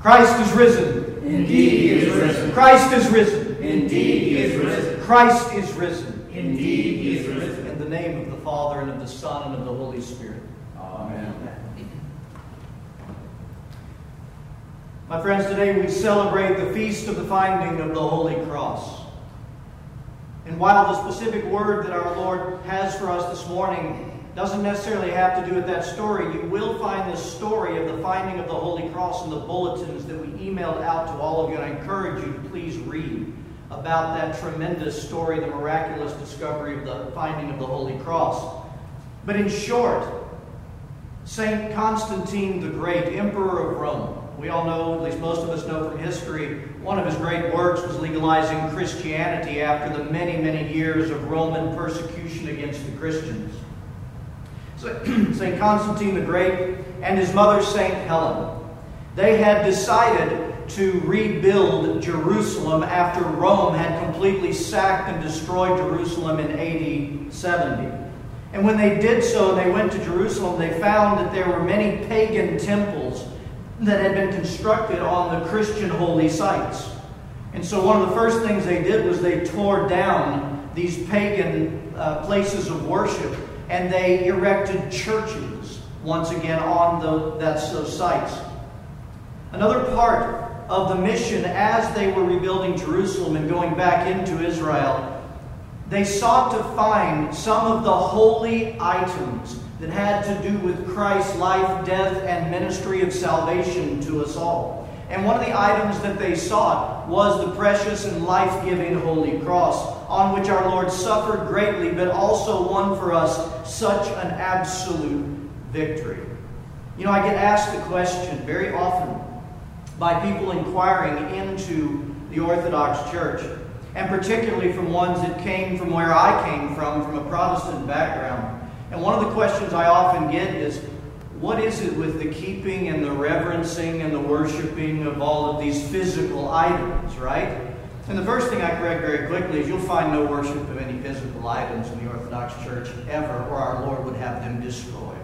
Christ is risen. Indeed, he is risen. Christ is risen. Indeed, he is risen. Christ is risen. Indeed, he is risen. In the name of the Father, and of the Son, and of the Holy Spirit. Amen. My friends, today we celebrate the feast of the finding of the Holy Cross. And while the specific word that our Lord has for us this morning doesn't necessarily have to do with that story, you will find the story of the finding of the Holy Cross in the bulletins that we emailed out to all of you. And I encourage you to please read about that tremendous story, the miraculous discovery of the finding of the Holy Cross. But in short, St. Constantine the Great, Emperor of Rome, we all know, at least most of us know from history, one of his great works was legalizing Christianity after the many, many years of Roman persecution against the Christians. St. Constantine the Great and his mother, St. Helen, they had decided to rebuild Jerusalem after Rome had completely sacked and destroyed Jerusalem in AD 70. And when they did so, they went to Jerusalem, they found that there were many pagan temples that had been constructed on the Christian holy sites. And so one of the first things they did was they tore down these pagan uh, places of worship and they erected churches once again on the, those sites. Another part of the mission as they were rebuilding Jerusalem and going back into Israel, they sought to find some of the holy items that had to do with Christ's life, death, and ministry of salvation to us all. And one of the items that they sought was the precious and life giving Holy Cross, on which our Lord suffered greatly, but also won for us such an absolute victory. You know, I get asked the question very often by people inquiring into the Orthodox Church, and particularly from ones that came from where I came from, from a Protestant background. And one of the questions I often get is, what is it with the keeping and the reverencing and the worshiping of all of these physical items, right? And the first thing I correct very quickly is you'll find no worship of any physical items in the Orthodox Church ever, or our Lord would have them destroyed.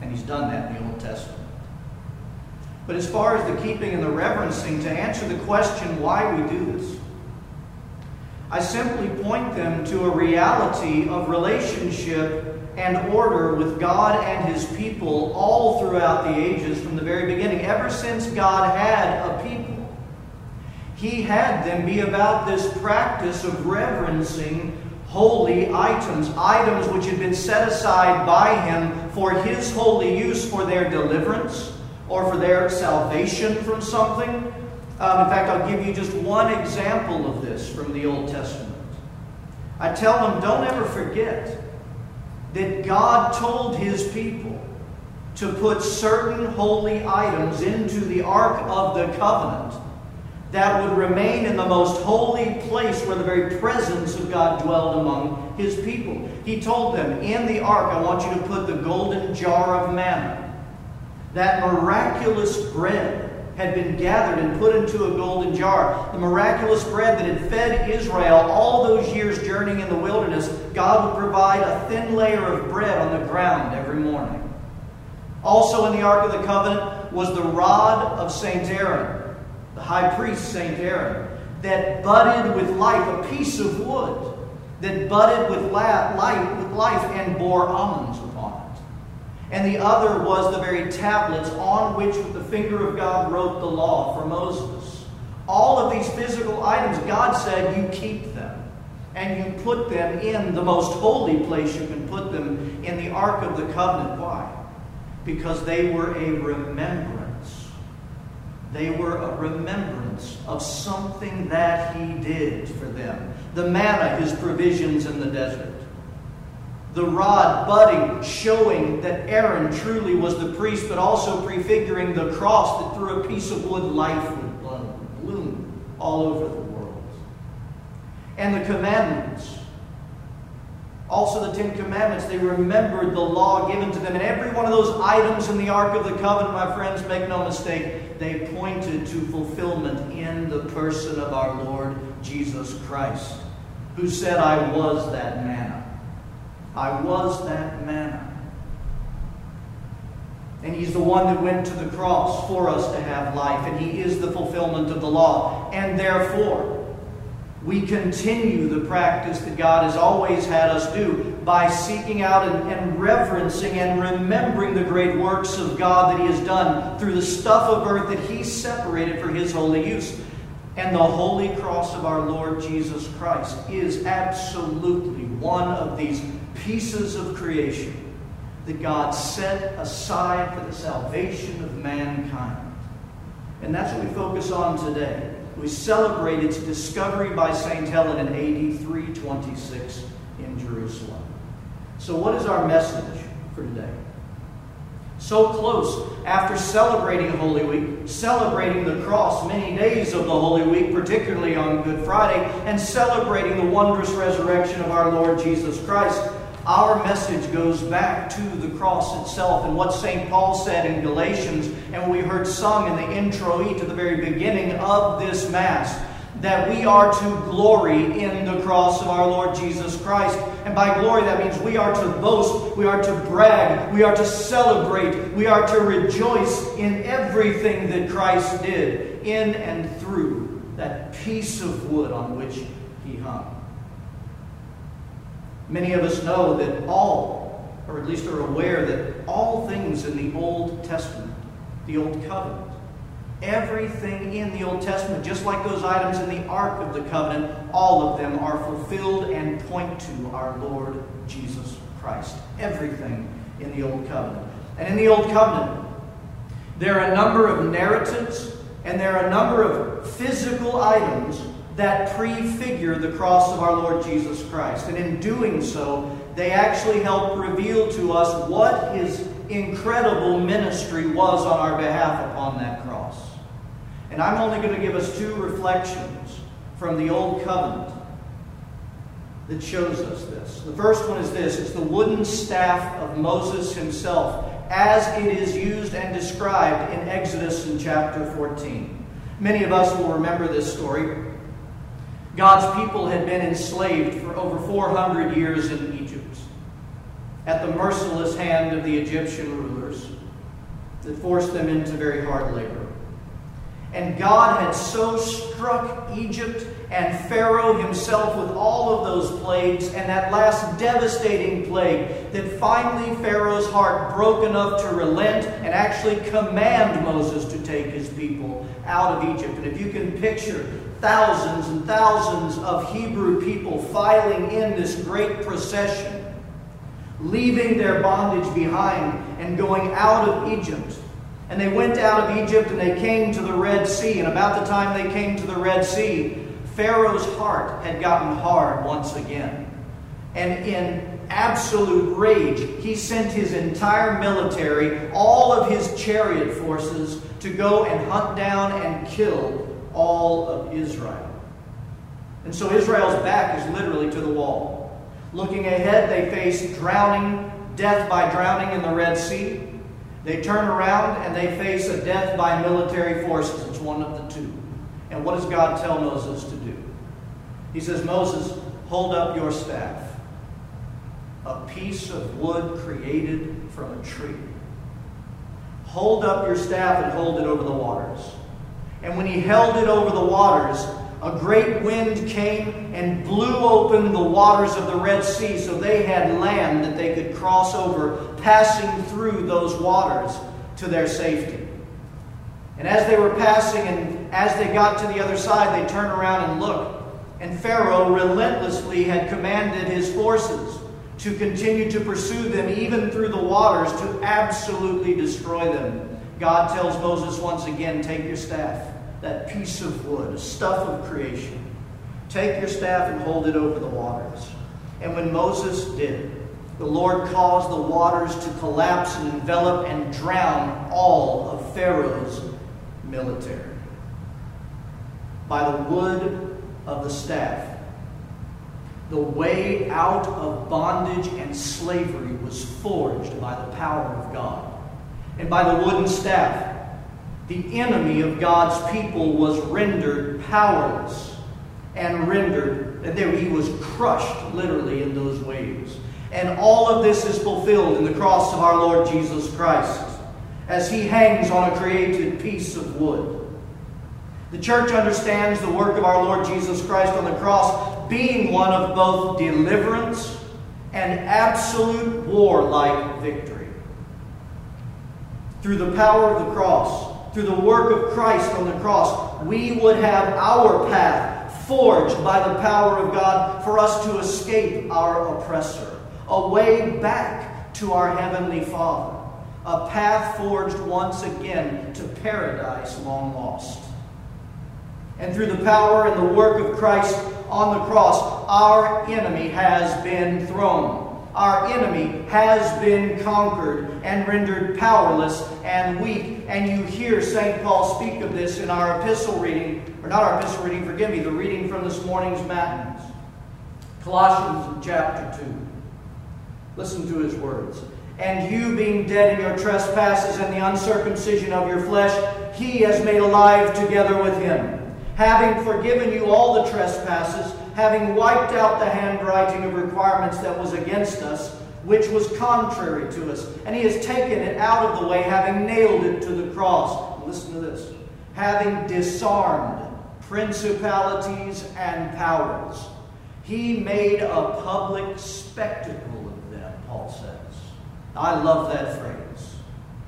And He's done that in the Old Testament. But as far as the keeping and the reverencing, to answer the question why we do this, I simply point them to a reality of relationship and order with God and His people all throughout the ages from the very beginning. Ever since God had a people, He had them be about this practice of reverencing holy items, items which had been set aside by Him for His holy use for their deliverance or for their salvation from something. Um, in fact, I'll give you just one example of this from the Old Testament. I tell them, don't ever forget that God told his people to put certain holy items into the Ark of the Covenant that would remain in the most holy place where the very presence of God dwelled among his people. He told them, In the ark, I want you to put the golden jar of manna. That miraculous bread had been gathered and put into a golden jar. The miraculous bread that had fed Israel all those years journeying in the wilderness, God would provide a thin layer of bread on the ground every morning. Also in the Ark of the Covenant was the rod of St. Aaron, the high priest St. Aaron, that budded with life, a piece of wood that budded with life, with life and bore almonds and the other was the very tablets on which, the finger of God, wrote the law for Moses. All of these physical items, God said, you keep them. And you put them in the most holy place you can put them in the Ark of the Covenant. Why? Because they were a remembrance. They were a remembrance of something that He did for them. The manna, His provisions in the desert the rod budding, showing that Aaron truly was the priest, but also prefiguring the cross that through a piece of wood life would bloom all over the world. And the commandments. Also, the Ten Commandments, they remembered the law given to them. And every one of those items in the Ark of the Covenant, my friends, make no mistake, they pointed to fulfillment in the person of our Lord Jesus Christ, who said, I was that manna. I was that manna. And He's the one that went to the cross for us to have life. And He is the fulfillment of the law. And therefore, we continue the practice that God has always had us do by seeking out and, and, reverencing and remembering the great works of God that He has done through the stuff of earth that He separated for His holy use. And the holy cross of our Lord Jesus Christ is absolutely one of these pieces of creation that God set aside for the salvation of mankind. And that's what we focus on today. We celebrate its discovery by St. Helen in AD 326 in Jerusalem. So, what is our message for today? So close after celebrating Holy Week, celebrating the cross many days of the Holy Week, particularly on Good Friday, and celebrating the wondrous resurrection of our Lord Jesus Christ. Our message goes back to the cross itself and what St. Paul said in Galatians, and we heard sung in the introit to the very beginning of this Mass that we are to glory in the cross of our Lord Jesus Christ. And by glory, that means we are to boast, we are to brag, we are to celebrate, we are to rejoice in everything that Christ did in and through that piece of wood on which he hung. Many of us know that all, or at least are aware that all things in the Old Testament, the Old Covenant, everything in the Old Testament, just like those items in the Ark of the Covenant, all of them are fulfilled and point to our Lord Jesus Christ. Everything in the Old Covenant. And in the Old Covenant, there are a number of narratives and there are a number of physical items that prefigure the cross of our Lord Jesus Christ. And in doing so, they actually help reveal to us what his incredible ministry was on our behalf upon that cross. And I'm only going to give us two reflections from the Old Covenant that shows us this. The first one is this it's the wooden staff of Moses himself, as it is used and described in Exodus in chapter 14. Many of us will remember this story. God's people had been enslaved for over 400 years in Egypt at the merciless hand of the Egyptian rulers that forced them into very hard labor. And God had so struck Egypt and Pharaoh himself with all of those plagues and that last devastating plague that finally Pharaoh's heart broke enough to relent and actually command Moses to take his people out of Egypt. And if you can picture thousands and thousands of Hebrew people filing in this great procession, leaving their bondage behind and going out of Egypt. And they went out of Egypt and they came to the Red Sea. And about the time they came to the Red Sea, Pharaoh's heart had gotten hard once again. And in absolute rage, he sent his entire military, all of his chariot forces, to go and hunt down and kill all of Israel. And so Israel's back is literally to the wall. Looking ahead, they face drowning, death by drowning in the Red Sea. They turn around and they face a death by military forces. It's one of the two. And what does God tell Moses to do? He says, Moses, hold up your staff, a piece of wood created from a tree. Hold up your staff and hold it over the waters. And when he held it over the waters, a great wind came and blew open the waters of the Red Sea so they had land that they could cross over, passing through those waters to their safety. And as they were passing and as they got to the other side, they turned around and looked. And Pharaoh relentlessly had commanded his forces to continue to pursue them even through the waters to absolutely destroy them. God tells Moses once again, Take your staff, that piece of wood, a stuff of creation. Take your staff and hold it over the waters. And when Moses did, the Lord caused the waters to collapse and envelop and drown all of Pharaoh's military. By the wood of the staff, the way out of bondage and slavery was forged by the power of God and by the wooden staff. The enemy of God's people was rendered powerless and rendered, and there he was crushed literally in those waves. And all of this is fulfilled in the cross of our Lord Jesus Christ. as he hangs on a created piece of wood. The church understands the work of our Lord Jesus Christ on the cross being one of both deliverance and absolute warlike victory. Through the power of the cross, through the work of Christ on the cross, we would have our path forged by the power of God for us to escape our oppressor, a way back to our Heavenly Father, a path forged once again to paradise long lost. And through the power and the work of Christ on the cross, our enemy has been thrown. Our enemy has been conquered and rendered powerless and weak. And you hear St. Paul speak of this in our epistle reading, or not our epistle reading, forgive me, the reading from this morning's Matins. Colossians chapter 2. Listen to his words. And you, being dead in your trespasses and the uncircumcision of your flesh, he has made alive together with him having forgiven you all the trespasses, having wiped out the handwriting of requirements that was against us, which was contrary to us. And he has taken it out of the way, having nailed it to the cross. Listen to this. Having disarmed principalities and powers, he made a public spectacle of them, Paul says. I love that phrase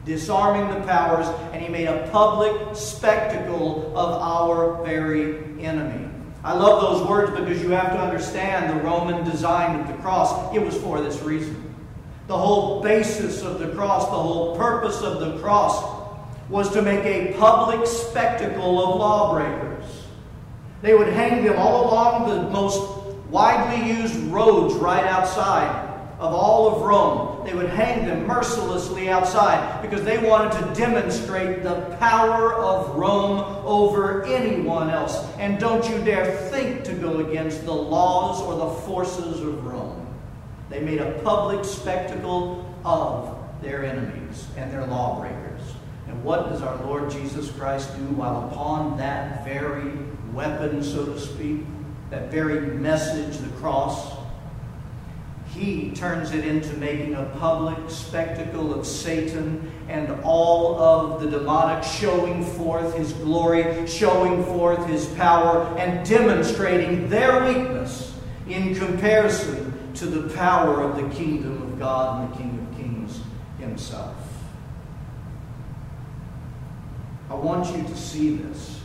disarming the powers, and he made a public spectacle of our very enemy. I love those words because you have to understand the Roman design of the cross. It was for this reason. The whole basis of the cross, the whole purpose of the cross was to make a public spectacle of lawbreakers. They would hang them all along the most widely used roads right outside of all of Rome. They would hang them mercilessly outside because they wanted to demonstrate the power of Rome over anyone else. And don't you dare think to go against the laws or the forces of Rome. They made a public spectacle of their enemies and their lawbreakers. And what does our Lord Jesus Christ do while upon that very weapon, so to speak, that very message, the cross? He turns it into making a public spectacle of Satan and all of the demonic, showing forth his glory, showing forth his power, and demonstrating their weakness in comparison to the power of the kingdom of God and the King of Kings himself. I want you to see this.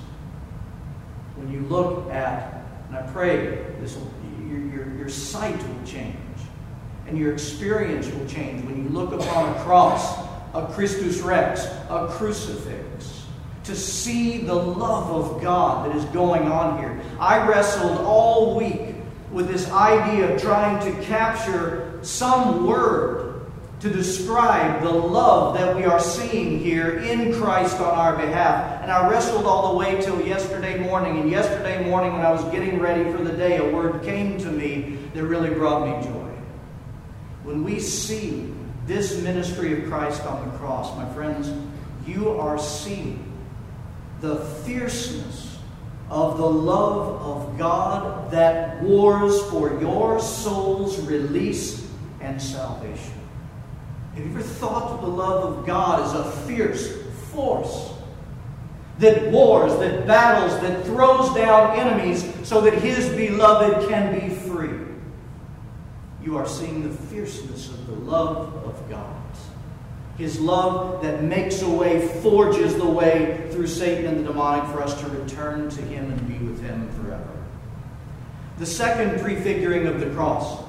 When you look at, and I pray this will, your, your, your sight will change and your experience will change when you look upon a cross, a Christus Rex, a crucifix, to see the love of God that is going on here. I wrestled all week with this idea of trying to capture some word to describe the love that we are seeing here in Christ on our behalf. And I wrestled all the way till yesterday morning. And yesterday morning, when I was getting ready for the day, a word came to me that really brought me joy. When we see this ministry of Christ on the cross, my friends, you are seeing the fierceness of the love of God that wars for your soul's release and salvation. Have you ever thought of the love of God as a fierce force that wars, that battles, that throws down enemies so that his beloved can be free? You are seeing the fierceness of the love of God. His love that makes a way, forges the way through Satan and the demonic for us to return to Him and be with Him forever. The second prefiguring of the cross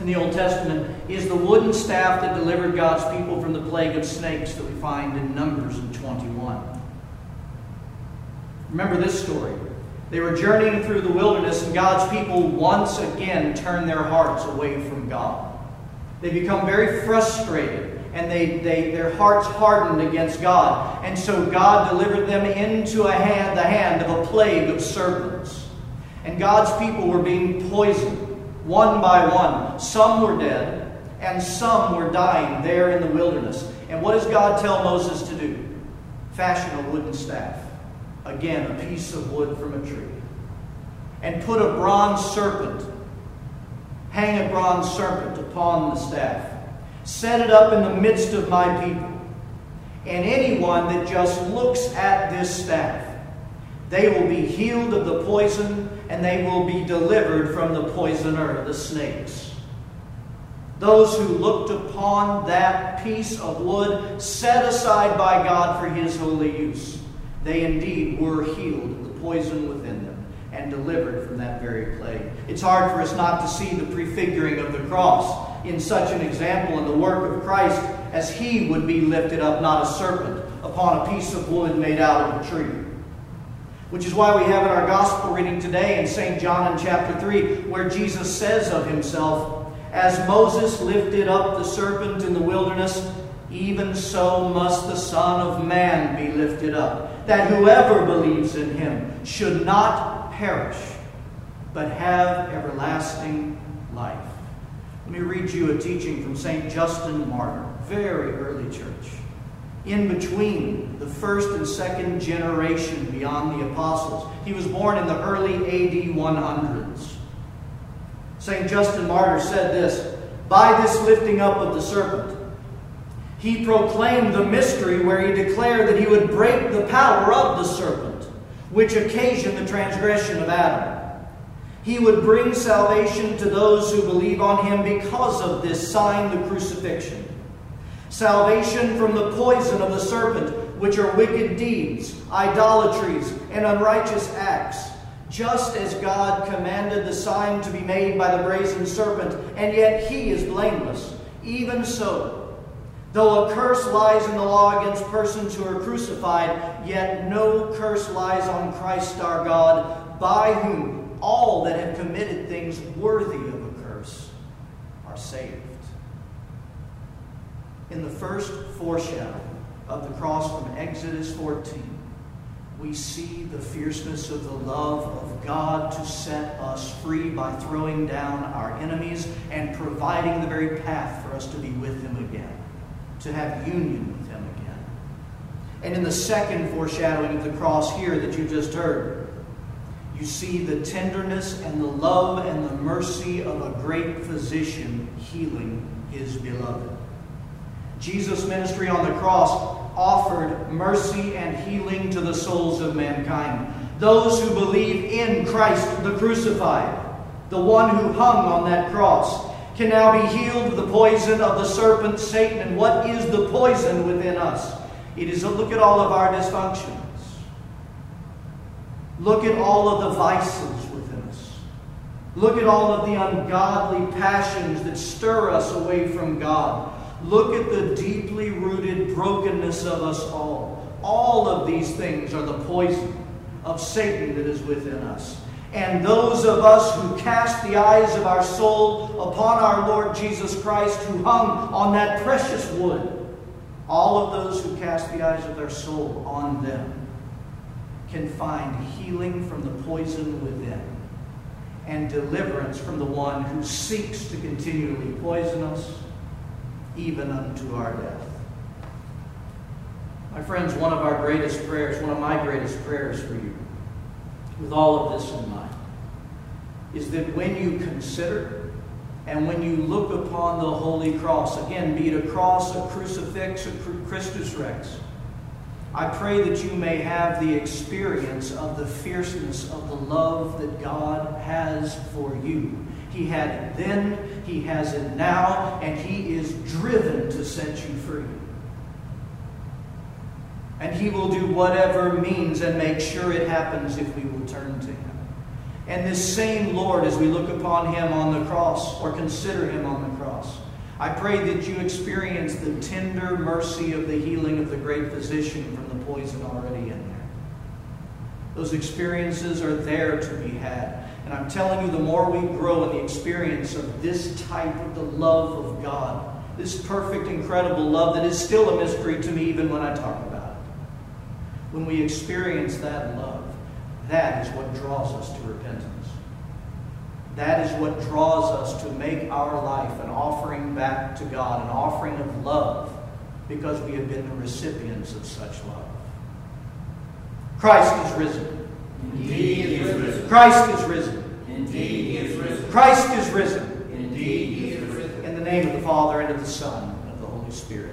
in the Old Testament is the wooden staff that delivered God's people from the plague of snakes that we find in Numbers in 21. Remember this story. They were journeying through the wilderness, and God's people once again turn their hearts away from God. They become very frustrated, and they, they, their hearts hardened against God. And so God delivered them into a hand, the hand of a plague of serpents. And God's people were being poisoned one by one. Some were dead, and some were dying there in the wilderness. And what does God tell Moses to do? Fashion a wooden staff. Again, a piece of wood from a tree. And put a bronze serpent, hang a bronze serpent upon the staff. Set it up in the midst of my people. And anyone that just looks at this staff, they will be healed of the poison and they will be delivered from the poisoner, the snakes. Those who looked upon that piece of wood set aside by God for his holy use, they indeed were healed of the poison within them and delivered from that very plague. It's hard for us not to see the prefiguring of the cross in such an example in the work of Christ as he would be lifted up, not a serpent, upon a piece of wood made out of a tree. Which is why we have in our gospel reading today in St. John in chapter 3, where Jesus says of himself, As Moses lifted up the serpent in the wilderness, even so must the Son of Man be lifted up, that whoever believes in him should not perish, but have everlasting life. Let me read you a teaching from St. Justin Martyr, very early church. In between the first and second generation beyond the apostles. He was born in the early AD 100s. St. Justin Martyr said this By this lifting up of the serpent, he proclaimed the mystery where he declared that he would break the power of the serpent, which occasioned the transgression of Adam. He would bring salvation to those who believe on him because of this sign, the crucifixion. Salvation from the poison of the serpent, which are wicked deeds, idolatries, and unrighteous acts, just as God commanded the sign to be made by the brazen serpent, and yet he is blameless. Even so, though a curse lies in the law against persons who are crucified, yet no curse lies on Christ our God, by whom all that have committed things worthy of a curse are saved. In the first foreshadow of the cross from Exodus 14, we see the fierceness of the love of God to set us free by throwing down our enemies and providing the very path for us to be with Him again, to have union with Him again. And in the second foreshadowing of the cross here that you just heard, you see the tenderness and the love and the mercy of a great physician healing his beloved. Jesus' ministry on the cross offered mercy and healing to the souls of mankind. Those who believe in Christ the crucified, the one who hung on that cross, can now be healed of the poison of the serpent Satan. And what is the poison within us? It is a look at all of our dysfunctions. Look at all of the vices within us. Look at all of the ungodly passions that stir us away from God. Look at the deeply rooted brokenness of us all. All of these things are the poison of Satan that is within us. And those of us who cast the eyes of our soul upon our Lord Jesus Christ, who hung on that precious wood, all of those who cast the eyes of their soul on them can find healing from the poison within and deliverance from the one who seeks to continually poison us, even unto our death. My friends, one of our greatest prayers, one of my greatest prayers for you, with all of this in mind, is that when you consider and when you look upon the Holy Cross, again, be it a cross, a crucifix, a Christus Rex, I pray that you may have the experience of the fierceness of the love that God has for you. He had it then, He has it now, and He is driven to set you free. And He will do whatever means and make sure it happens if we will turn to Him. And this same Lord, as we look upon Him on the cross or consider Him on the cross, I pray that you experience the tender mercy of the healing of the great physician from the poison already in there. Those experiences are there to be had. And I'm telling you, the more we grow in the experience of this type of the love of God, this perfect, incredible love that is still a mystery to me even when I talk about it, when we experience that love, that is what draws us to repentance. That is what draws us to make our life an offering back to God, an offering of love, because we have been the recipients of such love. Christ is risen. Indeed, he is risen. Christ is risen. Indeed, he is risen. Christ is risen. Indeed, he is risen. In the name of the Father, and of the Son, and of the Holy Spirit.